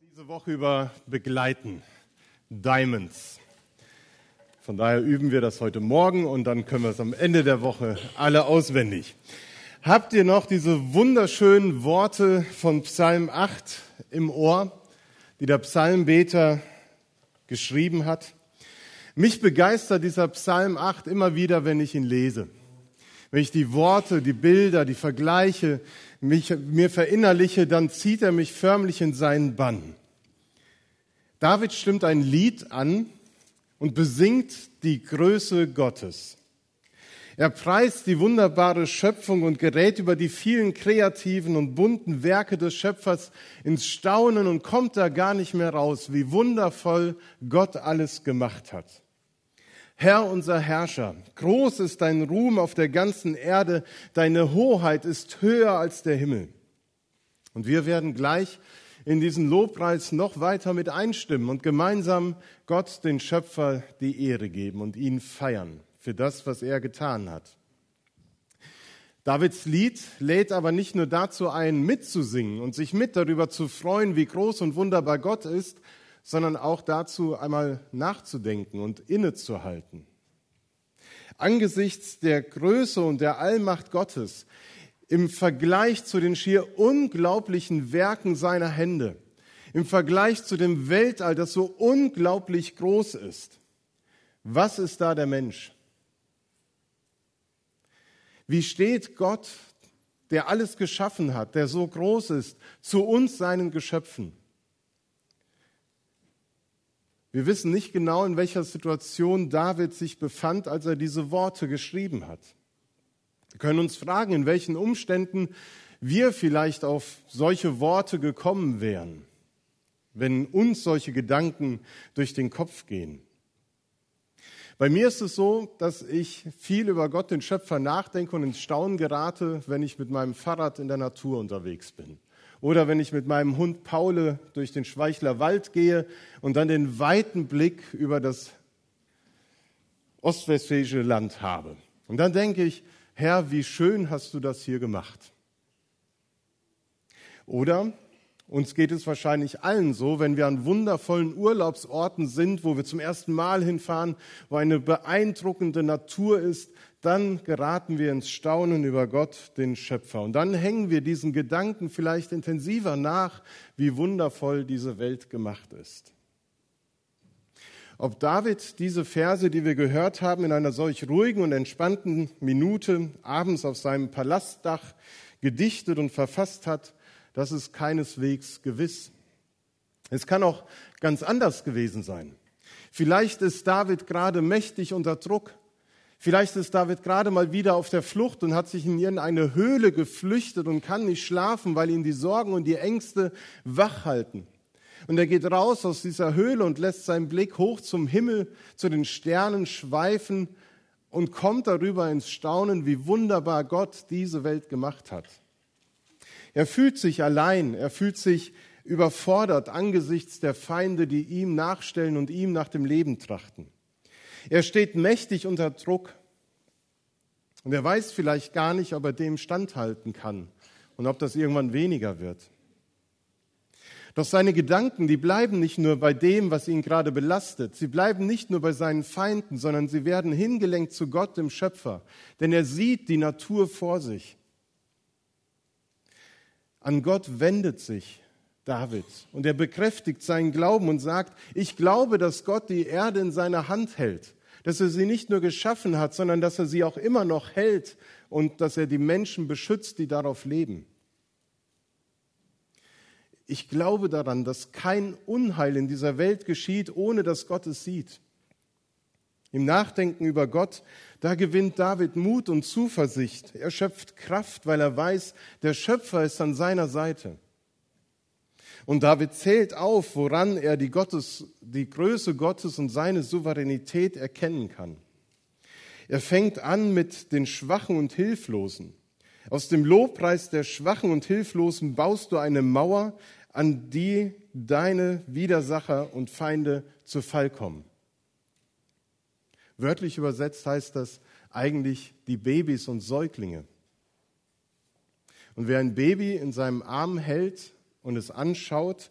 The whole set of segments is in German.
diese Woche über begleiten. Diamonds. Von daher üben wir das heute Morgen und dann können wir es am Ende der Woche alle auswendig. Habt ihr noch diese wunderschönen Worte von Psalm 8 im Ohr, die der Psalmbeter geschrieben hat? Mich begeistert dieser Psalm 8 immer wieder, wenn ich ihn lese. Wenn ich die Worte, die Bilder, die Vergleiche mich, mir verinnerliche, dann zieht er mich förmlich in seinen Bann. David stimmt ein Lied an und besingt die Größe Gottes. Er preist die wunderbare Schöpfung und gerät über die vielen kreativen und bunten Werke des Schöpfers ins Staunen und kommt da gar nicht mehr raus, wie wundervoll Gott alles gemacht hat. Herr unser Herrscher, groß ist dein Ruhm auf der ganzen Erde, deine Hoheit ist höher als der Himmel. Und wir werden gleich in diesen Lobpreis noch weiter mit einstimmen und gemeinsam Gott, den Schöpfer, die Ehre geben und ihn feiern für das, was er getan hat. Davids Lied lädt aber nicht nur dazu ein, mitzusingen und sich mit darüber zu freuen, wie groß und wunderbar Gott ist, sondern auch dazu einmal nachzudenken und innezuhalten. Angesichts der Größe und der Allmacht Gottes im Vergleich zu den schier unglaublichen Werken seiner Hände, im Vergleich zu dem Weltall, das so unglaublich groß ist. Was ist da der Mensch? Wie steht Gott, der alles geschaffen hat, der so groß ist, zu uns, seinen Geschöpfen? Wir wissen nicht genau, in welcher Situation David sich befand, als er diese Worte geschrieben hat. Wir können uns fragen, in welchen Umständen wir vielleicht auf solche Worte gekommen wären, wenn uns solche Gedanken durch den Kopf gehen. Bei mir ist es so, dass ich viel über Gott, den Schöpfer, nachdenke und ins Staunen gerate, wenn ich mit meinem Fahrrad in der Natur unterwegs bin. Oder wenn ich mit meinem Hund Paule durch den Schweichler Wald gehe und dann den weiten Blick über das ostwestfälische Land habe. Und dann denke ich, Herr, wie schön hast du das hier gemacht. Oder uns geht es wahrscheinlich allen so, wenn wir an wundervollen Urlaubsorten sind, wo wir zum ersten Mal hinfahren, wo eine beeindruckende Natur ist, dann geraten wir ins Staunen über Gott, den Schöpfer. Und dann hängen wir diesen Gedanken vielleicht intensiver nach, wie wundervoll diese Welt gemacht ist. Ob David diese Verse, die wir gehört haben, in einer solch ruhigen und entspannten Minute abends auf seinem Palastdach gedichtet und verfasst hat, das ist keineswegs gewiss. Es kann auch ganz anders gewesen sein. Vielleicht ist David gerade mächtig unter Druck. Vielleicht ist David gerade mal wieder auf der Flucht und hat sich in irgendeine Höhle geflüchtet und kann nicht schlafen, weil ihn die Sorgen und die Ängste wach halten. Und er geht raus aus dieser Höhle und lässt seinen Blick hoch zum Himmel, zu den Sternen schweifen und kommt darüber ins Staunen, wie wunderbar Gott diese Welt gemacht hat. Er fühlt sich allein, er fühlt sich überfordert angesichts der Feinde, die ihm nachstellen und ihm nach dem Leben trachten. Er steht mächtig unter Druck und er weiß vielleicht gar nicht, ob er dem standhalten kann und ob das irgendwann weniger wird. Doch seine Gedanken, die bleiben nicht nur bei dem, was ihn gerade belastet. Sie bleiben nicht nur bei seinen Feinden, sondern sie werden hingelenkt zu Gott, dem Schöpfer. Denn er sieht die Natur vor sich. An Gott wendet sich David und er bekräftigt seinen Glauben und sagt, ich glaube, dass Gott die Erde in seiner Hand hält, dass er sie nicht nur geschaffen hat, sondern dass er sie auch immer noch hält und dass er die Menschen beschützt, die darauf leben. Ich glaube daran, dass kein Unheil in dieser Welt geschieht, ohne dass Gott es sieht. Im Nachdenken über Gott, da gewinnt David Mut und Zuversicht. Er schöpft Kraft, weil er weiß, der Schöpfer ist an seiner Seite. Und David zählt auf, woran er die, Gottes, die Größe Gottes und seine Souveränität erkennen kann. Er fängt an mit den Schwachen und Hilflosen. Aus dem Lobpreis der Schwachen und Hilflosen baust du eine Mauer, an die deine Widersacher und Feinde zu Fall kommen. Wörtlich übersetzt heißt das eigentlich die Babys und Säuglinge. Und wer ein Baby in seinem Arm hält und es anschaut,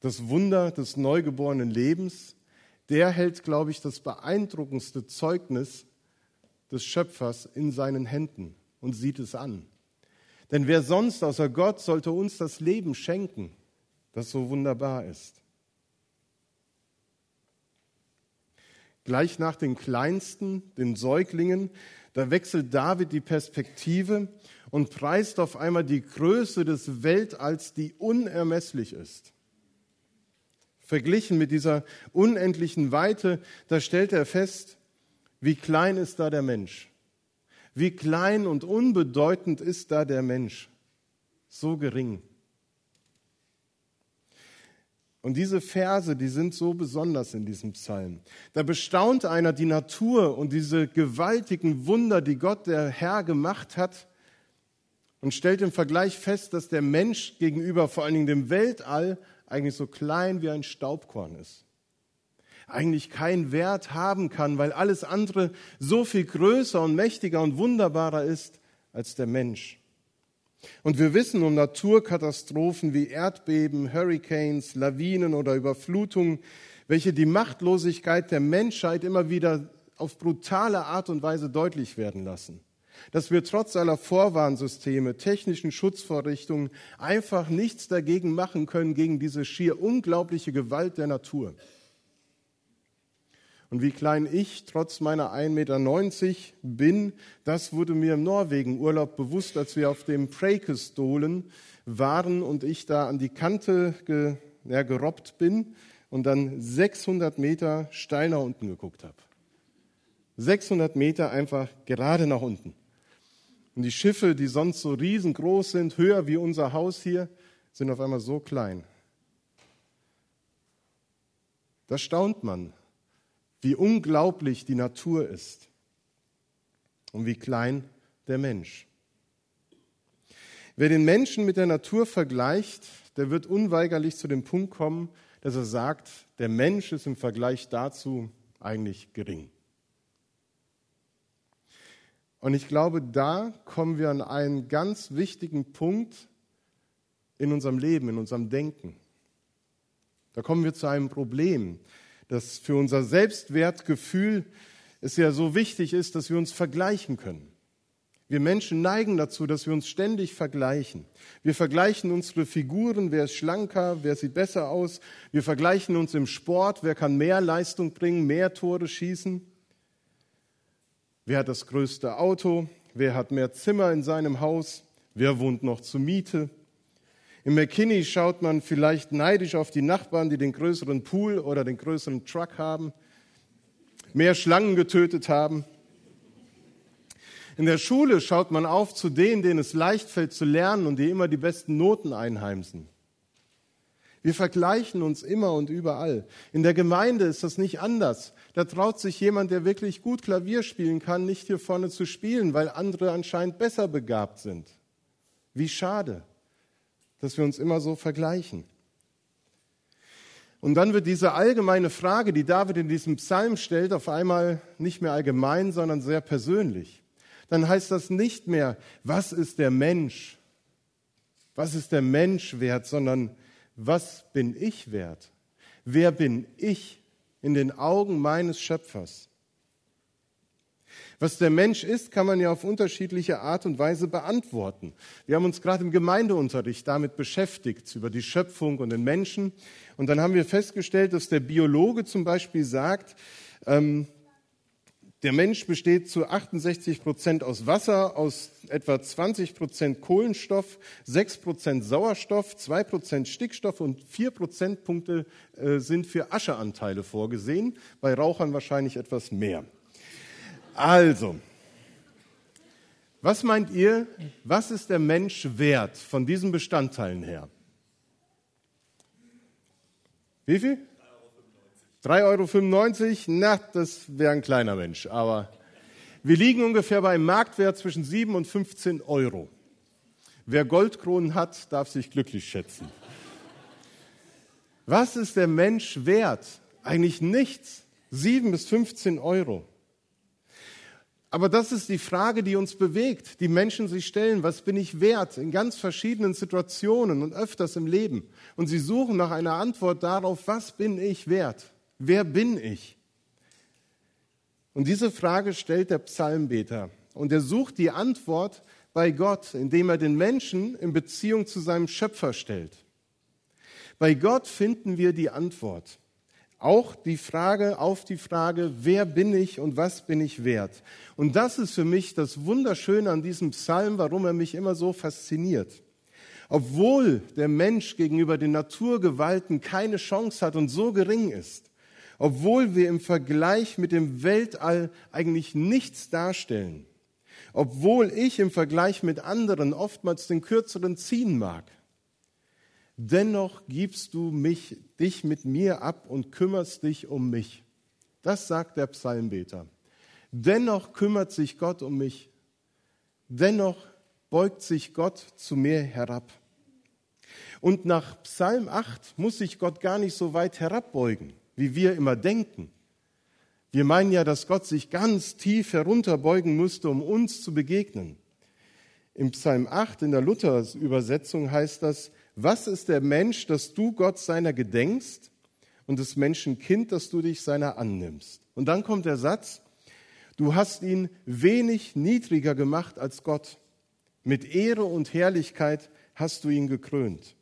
das Wunder des neugeborenen Lebens, der hält, glaube ich, das beeindruckendste Zeugnis des Schöpfers in seinen Händen und sieht es an. Denn wer sonst außer Gott sollte uns das Leben schenken, das so wunderbar ist? Gleich nach den Kleinsten, den Säuglingen, da wechselt David die Perspektive und preist auf einmal die Größe des Weltalls, die unermesslich ist. Verglichen mit dieser unendlichen Weite, da stellt er fest, wie klein ist da der Mensch. Wie klein und unbedeutend ist da der Mensch. So gering. Und diese Verse, die sind so besonders in diesem Psalm. Da bestaunt einer die Natur und diese gewaltigen Wunder, die Gott der Herr gemacht hat und stellt im Vergleich fest, dass der Mensch gegenüber vor allen Dingen dem Weltall eigentlich so klein wie ein Staubkorn ist. Eigentlich keinen Wert haben kann, weil alles andere so viel größer und mächtiger und wunderbarer ist als der Mensch. Und wir wissen um Naturkatastrophen wie Erdbeben, Hurricanes, Lawinen oder Überflutungen, welche die Machtlosigkeit der Menschheit immer wieder auf brutale Art und Weise deutlich werden lassen dass wir trotz aller Vorwarnsysteme, technischen Schutzvorrichtungen einfach nichts dagegen machen können, gegen diese schier unglaubliche Gewalt der Natur. Und wie klein ich trotz meiner 1,90 Meter bin, das wurde mir im Norwegen-Urlaub bewusst, als wir auf dem Preikestolen waren und ich da an die Kante ge, ja, gerobbt bin und dann 600 Meter steil nach unten geguckt habe. 600 Meter einfach gerade nach unten. Und die Schiffe, die sonst so riesengroß sind, höher wie unser Haus hier, sind auf einmal so klein. Da staunt man, wie unglaublich die Natur ist und wie klein der Mensch. Wer den Menschen mit der Natur vergleicht, der wird unweigerlich zu dem Punkt kommen, dass er sagt, der Mensch ist im Vergleich dazu eigentlich gering. Und ich glaube, da kommen wir an einen ganz wichtigen Punkt in unserem Leben, in unserem Denken. Da kommen wir zu einem Problem, das für unser Selbstwertgefühl es ja so wichtig ist, dass wir uns vergleichen können. Wir Menschen neigen dazu, dass wir uns ständig vergleichen. Wir vergleichen unsere Figuren, wer ist schlanker, wer sieht besser aus. Wir vergleichen uns im Sport, wer kann mehr Leistung bringen, mehr Tore schießen. Wer hat das größte Auto? Wer hat mehr Zimmer in seinem Haus? Wer wohnt noch zur Miete? Im McKinney schaut man vielleicht neidisch auf die Nachbarn, die den größeren Pool oder den größeren Truck haben, mehr Schlangen getötet haben. In der Schule schaut man auf zu denen, denen es leicht fällt zu lernen und die immer die besten Noten einheimsen. Wir vergleichen uns immer und überall. In der Gemeinde ist das nicht anders. Da traut sich jemand, der wirklich gut Klavier spielen kann, nicht hier vorne zu spielen, weil andere anscheinend besser begabt sind. Wie schade, dass wir uns immer so vergleichen. Und dann wird diese allgemeine Frage, die David in diesem Psalm stellt, auf einmal nicht mehr allgemein, sondern sehr persönlich. Dann heißt das nicht mehr, was ist der Mensch? Was ist der Mensch wert, sondern was bin ich wert? Wer bin ich in den Augen meines Schöpfers? Was der Mensch ist, kann man ja auf unterschiedliche Art und Weise beantworten. Wir haben uns gerade im Gemeindeunterricht damit beschäftigt, über die Schöpfung und den Menschen. Und dann haben wir festgestellt, dass der Biologe zum Beispiel sagt, ähm, der Mensch besteht zu 68 Prozent aus Wasser, aus etwa 20 Prozent Kohlenstoff, 6 Prozent Sauerstoff, 2 Prozent Stickstoff und 4 Prozentpunkte äh, sind für Ascheanteile vorgesehen, bei Rauchern wahrscheinlich etwas mehr. Also, was meint ihr, was ist der Mensch wert von diesen Bestandteilen her? Wie viel? 3,95 Euro, na, das wäre ein kleiner Mensch. Aber wir liegen ungefähr bei einem Marktwert zwischen 7 und 15 Euro. Wer Goldkronen hat, darf sich glücklich schätzen. Was ist der Mensch wert? Eigentlich nichts. 7 bis 15 Euro. Aber das ist die Frage, die uns bewegt, die Menschen sich stellen, was bin ich wert in ganz verschiedenen Situationen und öfters im Leben. Und sie suchen nach einer Antwort darauf, was bin ich wert? Wer bin ich? Und diese Frage stellt der Psalmbeter. Und er sucht die Antwort bei Gott, indem er den Menschen in Beziehung zu seinem Schöpfer stellt. Bei Gott finden wir die Antwort. Auch die Frage auf die Frage, wer bin ich und was bin ich wert? Und das ist für mich das Wunderschöne an diesem Psalm, warum er mich immer so fasziniert. Obwohl der Mensch gegenüber den Naturgewalten keine Chance hat und so gering ist, obwohl wir im Vergleich mit dem Weltall eigentlich nichts darstellen, obwohl ich im Vergleich mit anderen oftmals den kürzeren ziehen mag, dennoch gibst du mich, dich mit mir ab und kümmerst dich um mich. Das sagt der Psalmbeter. Dennoch kümmert sich Gott um mich. Dennoch beugt sich Gott zu mir herab. Und nach Psalm 8 muss sich Gott gar nicht so weit herabbeugen, wie wir immer denken. Wir meinen ja, dass Gott sich ganz tief herunterbeugen müsste, um uns zu begegnen. Im Psalm 8 in der Luther-Übersetzung heißt das, was ist der Mensch, dass du Gott seiner gedenkst und des Menschen Kind, dass du dich seiner annimmst? Und dann kommt der Satz, du hast ihn wenig niedriger gemacht als Gott. Mit Ehre und Herrlichkeit hast du ihn gekrönt.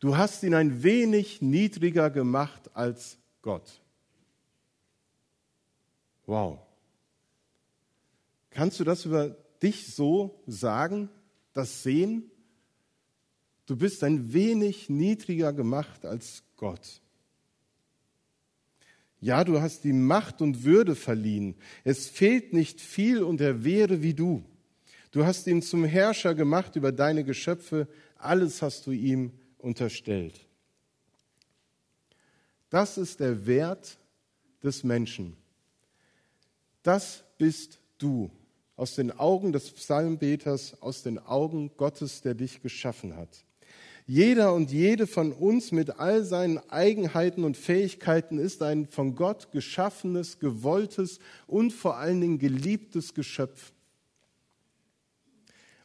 Du hast ihn ein wenig niedriger gemacht als Gott. Wow. Kannst du das über dich so sagen, das sehen? Du bist ein wenig niedriger gemacht als Gott. Ja, du hast die Macht und Würde verliehen. Es fehlt nicht viel und er wäre wie du. Du hast ihn zum Herrscher gemacht über deine Geschöpfe. Alles hast du ihm unterstellt. Das ist der Wert des Menschen. Das bist du aus den Augen des Psalmbeters, aus den Augen Gottes, der dich geschaffen hat. Jeder und jede von uns mit all seinen Eigenheiten und Fähigkeiten ist ein von Gott geschaffenes, gewolltes und vor allen Dingen geliebtes Geschöpf.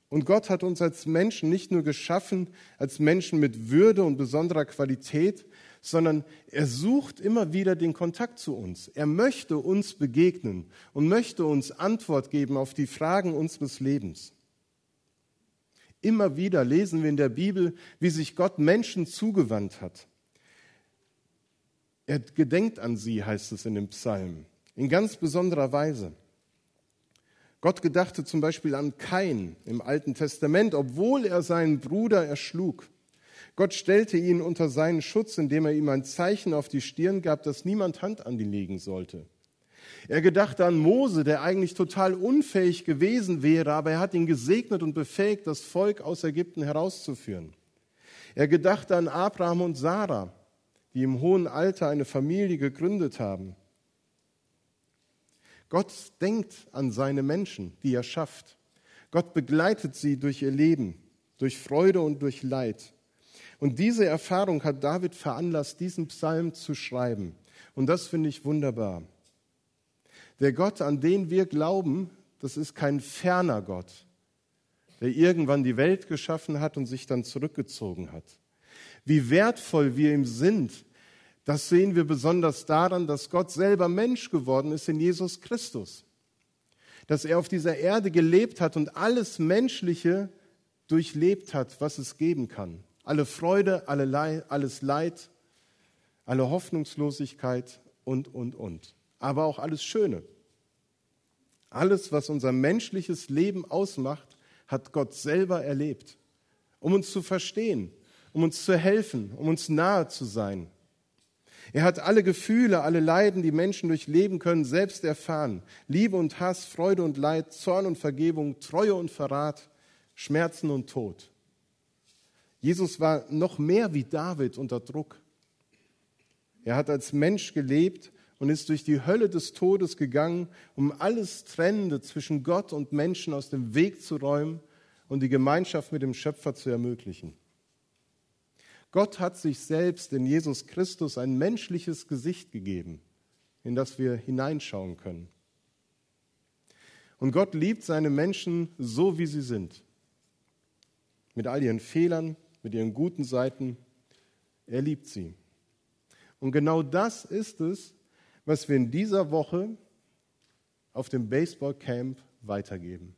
Und Gott hat uns als Menschen nicht nur geschaffen, als Menschen mit Würde und besonderer Qualität, sondern er sucht immer wieder den Kontakt zu uns. Er möchte uns begegnen und möchte uns Antwort geben auf die Fragen unseres Lebens. Immer wieder lesen wir in der Bibel, wie sich Gott Menschen zugewandt hat. Er gedenkt an sie, heißt es in dem Psalm, in ganz besonderer Weise. Gott gedachte zum Beispiel an Kain im Alten Testament, obwohl er seinen Bruder erschlug. Gott stellte ihn unter seinen Schutz, indem er ihm ein Zeichen auf die Stirn gab, dass niemand Hand an ihn legen sollte. Er gedachte an Mose, der eigentlich total unfähig gewesen wäre, aber er hat ihn gesegnet und befähigt, das Volk aus Ägypten herauszuführen. Er gedachte an Abraham und Sarah, die im hohen Alter eine Familie gegründet haben. Gott denkt an seine Menschen, die er schafft. Gott begleitet sie durch ihr Leben, durch Freude und durch Leid. Und diese Erfahrung hat David veranlasst, diesen Psalm zu schreiben. Und das finde ich wunderbar. Der Gott, an den wir glauben, das ist kein ferner Gott, der irgendwann die Welt geschaffen hat und sich dann zurückgezogen hat. Wie wertvoll wir ihm sind, das sehen wir besonders daran, dass Gott selber Mensch geworden ist in Jesus Christus. Dass er auf dieser Erde gelebt hat und alles Menschliche durchlebt hat, was es geben kann. Alle Freude, alle Leid, alles Leid, alle Hoffnungslosigkeit und, und, und aber auch alles Schöne. Alles, was unser menschliches Leben ausmacht, hat Gott selber erlebt, um uns zu verstehen, um uns zu helfen, um uns nahe zu sein. Er hat alle Gefühle, alle Leiden, die Menschen durchleben können, selbst erfahren. Liebe und Hass, Freude und Leid, Zorn und Vergebung, Treue und Verrat, Schmerzen und Tod. Jesus war noch mehr wie David unter Druck. Er hat als Mensch gelebt und ist durch die Hölle des Todes gegangen, um alles Trennende zwischen Gott und Menschen aus dem Weg zu räumen und die Gemeinschaft mit dem Schöpfer zu ermöglichen. Gott hat sich selbst in Jesus Christus ein menschliches Gesicht gegeben, in das wir hineinschauen können. Und Gott liebt seine Menschen so, wie sie sind. Mit all ihren Fehlern, mit ihren guten Seiten. Er liebt sie. Und genau das ist es, was wir in dieser Woche auf dem Baseballcamp weitergeben.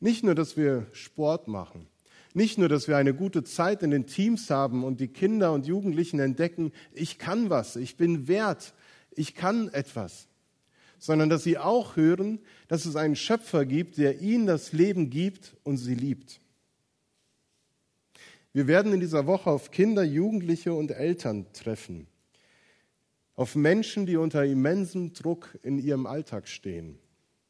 Nicht nur, dass wir Sport machen, nicht nur, dass wir eine gute Zeit in den Teams haben und die Kinder und Jugendlichen entdecken, ich kann was, ich bin wert, ich kann etwas, sondern dass sie auch hören, dass es einen Schöpfer gibt, der ihnen das Leben gibt und sie liebt. Wir werden in dieser Woche auf Kinder, Jugendliche und Eltern treffen, auf Menschen, die unter immensem Druck in ihrem Alltag stehen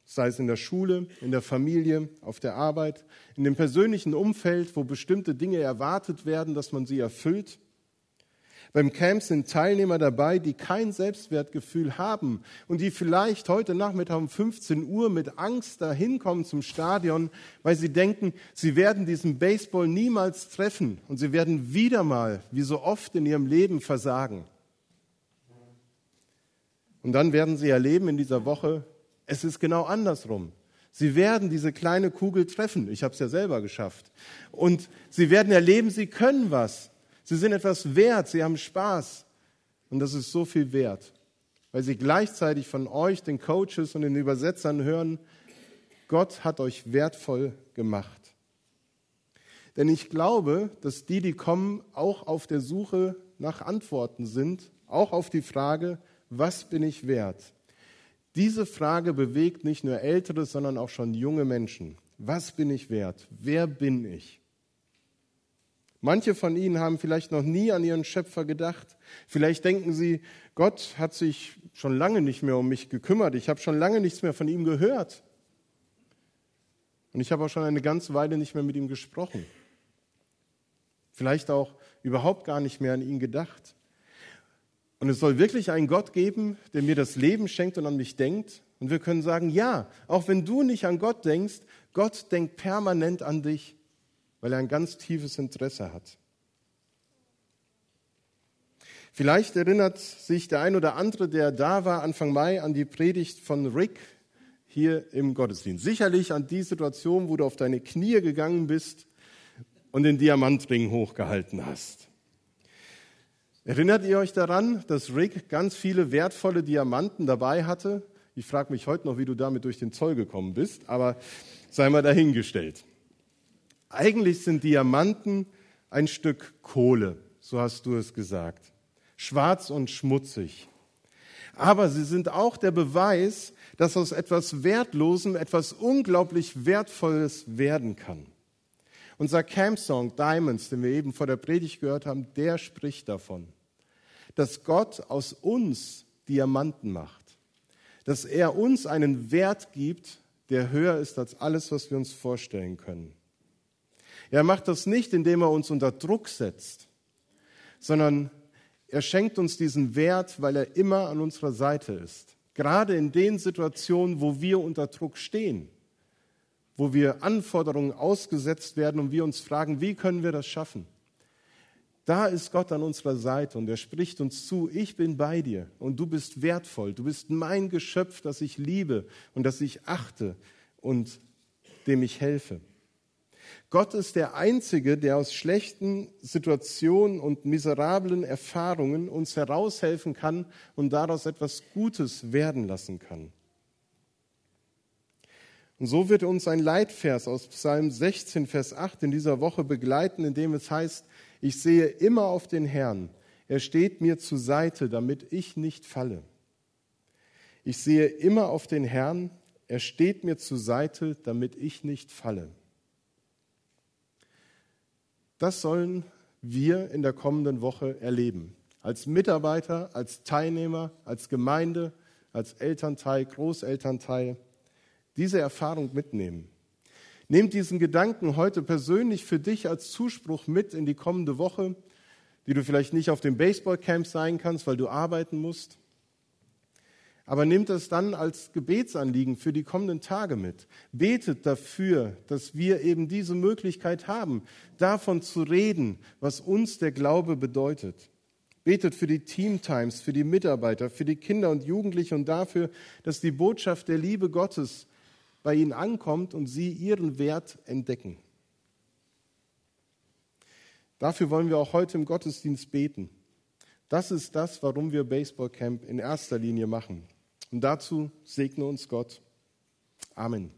sei es in der Schule, in der Familie, auf der Arbeit, in dem persönlichen Umfeld, wo bestimmte Dinge erwartet werden, dass man sie erfüllt. Beim Camp sind Teilnehmer dabei, die kein Selbstwertgefühl haben und die vielleicht heute Nachmittag um 15 Uhr mit Angst dahin kommen zum Stadion, weil sie denken, sie werden diesen Baseball niemals treffen und sie werden wieder mal, wie so oft in ihrem Leben, versagen. Und dann werden sie erleben in dieser Woche, es ist genau andersrum. Sie werden diese kleine Kugel treffen. Ich habe es ja selber geschafft. Und sie werden erleben, sie können was. Sie sind etwas wert. Sie haben Spaß. Und das ist so viel wert, weil sie gleichzeitig von euch, den Coaches und den Übersetzern hören, Gott hat euch wertvoll gemacht. Denn ich glaube, dass die, die kommen, auch auf der Suche nach Antworten sind, auch auf die Frage, was bin ich wert? Diese Frage bewegt nicht nur ältere, sondern auch schon junge Menschen. Was bin ich wert? Wer bin ich? Manche von Ihnen haben vielleicht noch nie an ihren Schöpfer gedacht. Vielleicht denken Sie, Gott hat sich schon lange nicht mehr um mich gekümmert. Ich habe schon lange nichts mehr von ihm gehört. Und ich habe auch schon eine ganze Weile nicht mehr mit ihm gesprochen. Vielleicht auch überhaupt gar nicht mehr an ihn gedacht. Und es soll wirklich einen Gott geben, der mir das Leben schenkt und an mich denkt. Und wir können sagen, ja, auch wenn du nicht an Gott denkst, Gott denkt permanent an dich, weil er ein ganz tiefes Interesse hat. Vielleicht erinnert sich der ein oder andere, der da war Anfang Mai, an die Predigt von Rick hier im Gottesdienst. Sicherlich an die Situation, wo du auf deine Knie gegangen bist und den Diamantring hochgehalten hast. Erinnert ihr euch daran, dass Rick ganz viele wertvolle Diamanten dabei hatte? Ich frage mich heute noch, wie du damit durch den Zoll gekommen bist, aber sei mal dahingestellt. Eigentlich sind Diamanten ein Stück Kohle, so hast du es gesagt. Schwarz und schmutzig. Aber sie sind auch der Beweis, dass aus etwas Wertlosem etwas unglaublich Wertvolles werden kann. Unser Camp-Song Diamonds, den wir eben vor der Predigt gehört haben, der spricht davon dass Gott aus uns Diamanten macht, dass er uns einen Wert gibt, der höher ist als alles, was wir uns vorstellen können. Er macht das nicht, indem er uns unter Druck setzt, sondern er schenkt uns diesen Wert, weil er immer an unserer Seite ist. Gerade in den Situationen, wo wir unter Druck stehen, wo wir Anforderungen ausgesetzt werden und wir uns fragen, wie können wir das schaffen? Da ist Gott an unserer Seite und er spricht uns zu, ich bin bei dir und du bist wertvoll, du bist mein Geschöpf, das ich liebe und das ich achte und dem ich helfe. Gott ist der Einzige, der aus schlechten Situationen und miserablen Erfahrungen uns heraushelfen kann und daraus etwas Gutes werden lassen kann. Und so wird uns ein Leitvers aus Psalm 16, Vers 8 in dieser Woche begleiten, in dem es heißt, ich sehe immer auf den Herrn. Er steht mir zur Seite, damit ich nicht falle. Ich sehe immer auf den Herrn. Er steht mir zur Seite, damit ich nicht falle. Das sollen wir in der kommenden Woche erleben. Als Mitarbeiter, als Teilnehmer, als Gemeinde, als Elternteil, Großelternteil. Diese Erfahrung mitnehmen. Nehmt diesen Gedanken heute persönlich für dich als Zuspruch mit in die kommende Woche, die du vielleicht nicht auf dem Baseballcamp sein kannst, weil du arbeiten musst. Aber nehmt es dann als Gebetsanliegen für die kommenden Tage mit. Betet dafür, dass wir eben diese Möglichkeit haben, davon zu reden, was uns der Glaube bedeutet. Betet für die Teamtimes, für die Mitarbeiter, für die Kinder und Jugendlichen und dafür, dass die Botschaft der Liebe Gottes bei ihnen ankommt und sie ihren Wert entdecken. Dafür wollen wir auch heute im Gottesdienst beten. Das ist das, warum wir Baseball Camp in erster Linie machen. Und dazu segne uns Gott. Amen.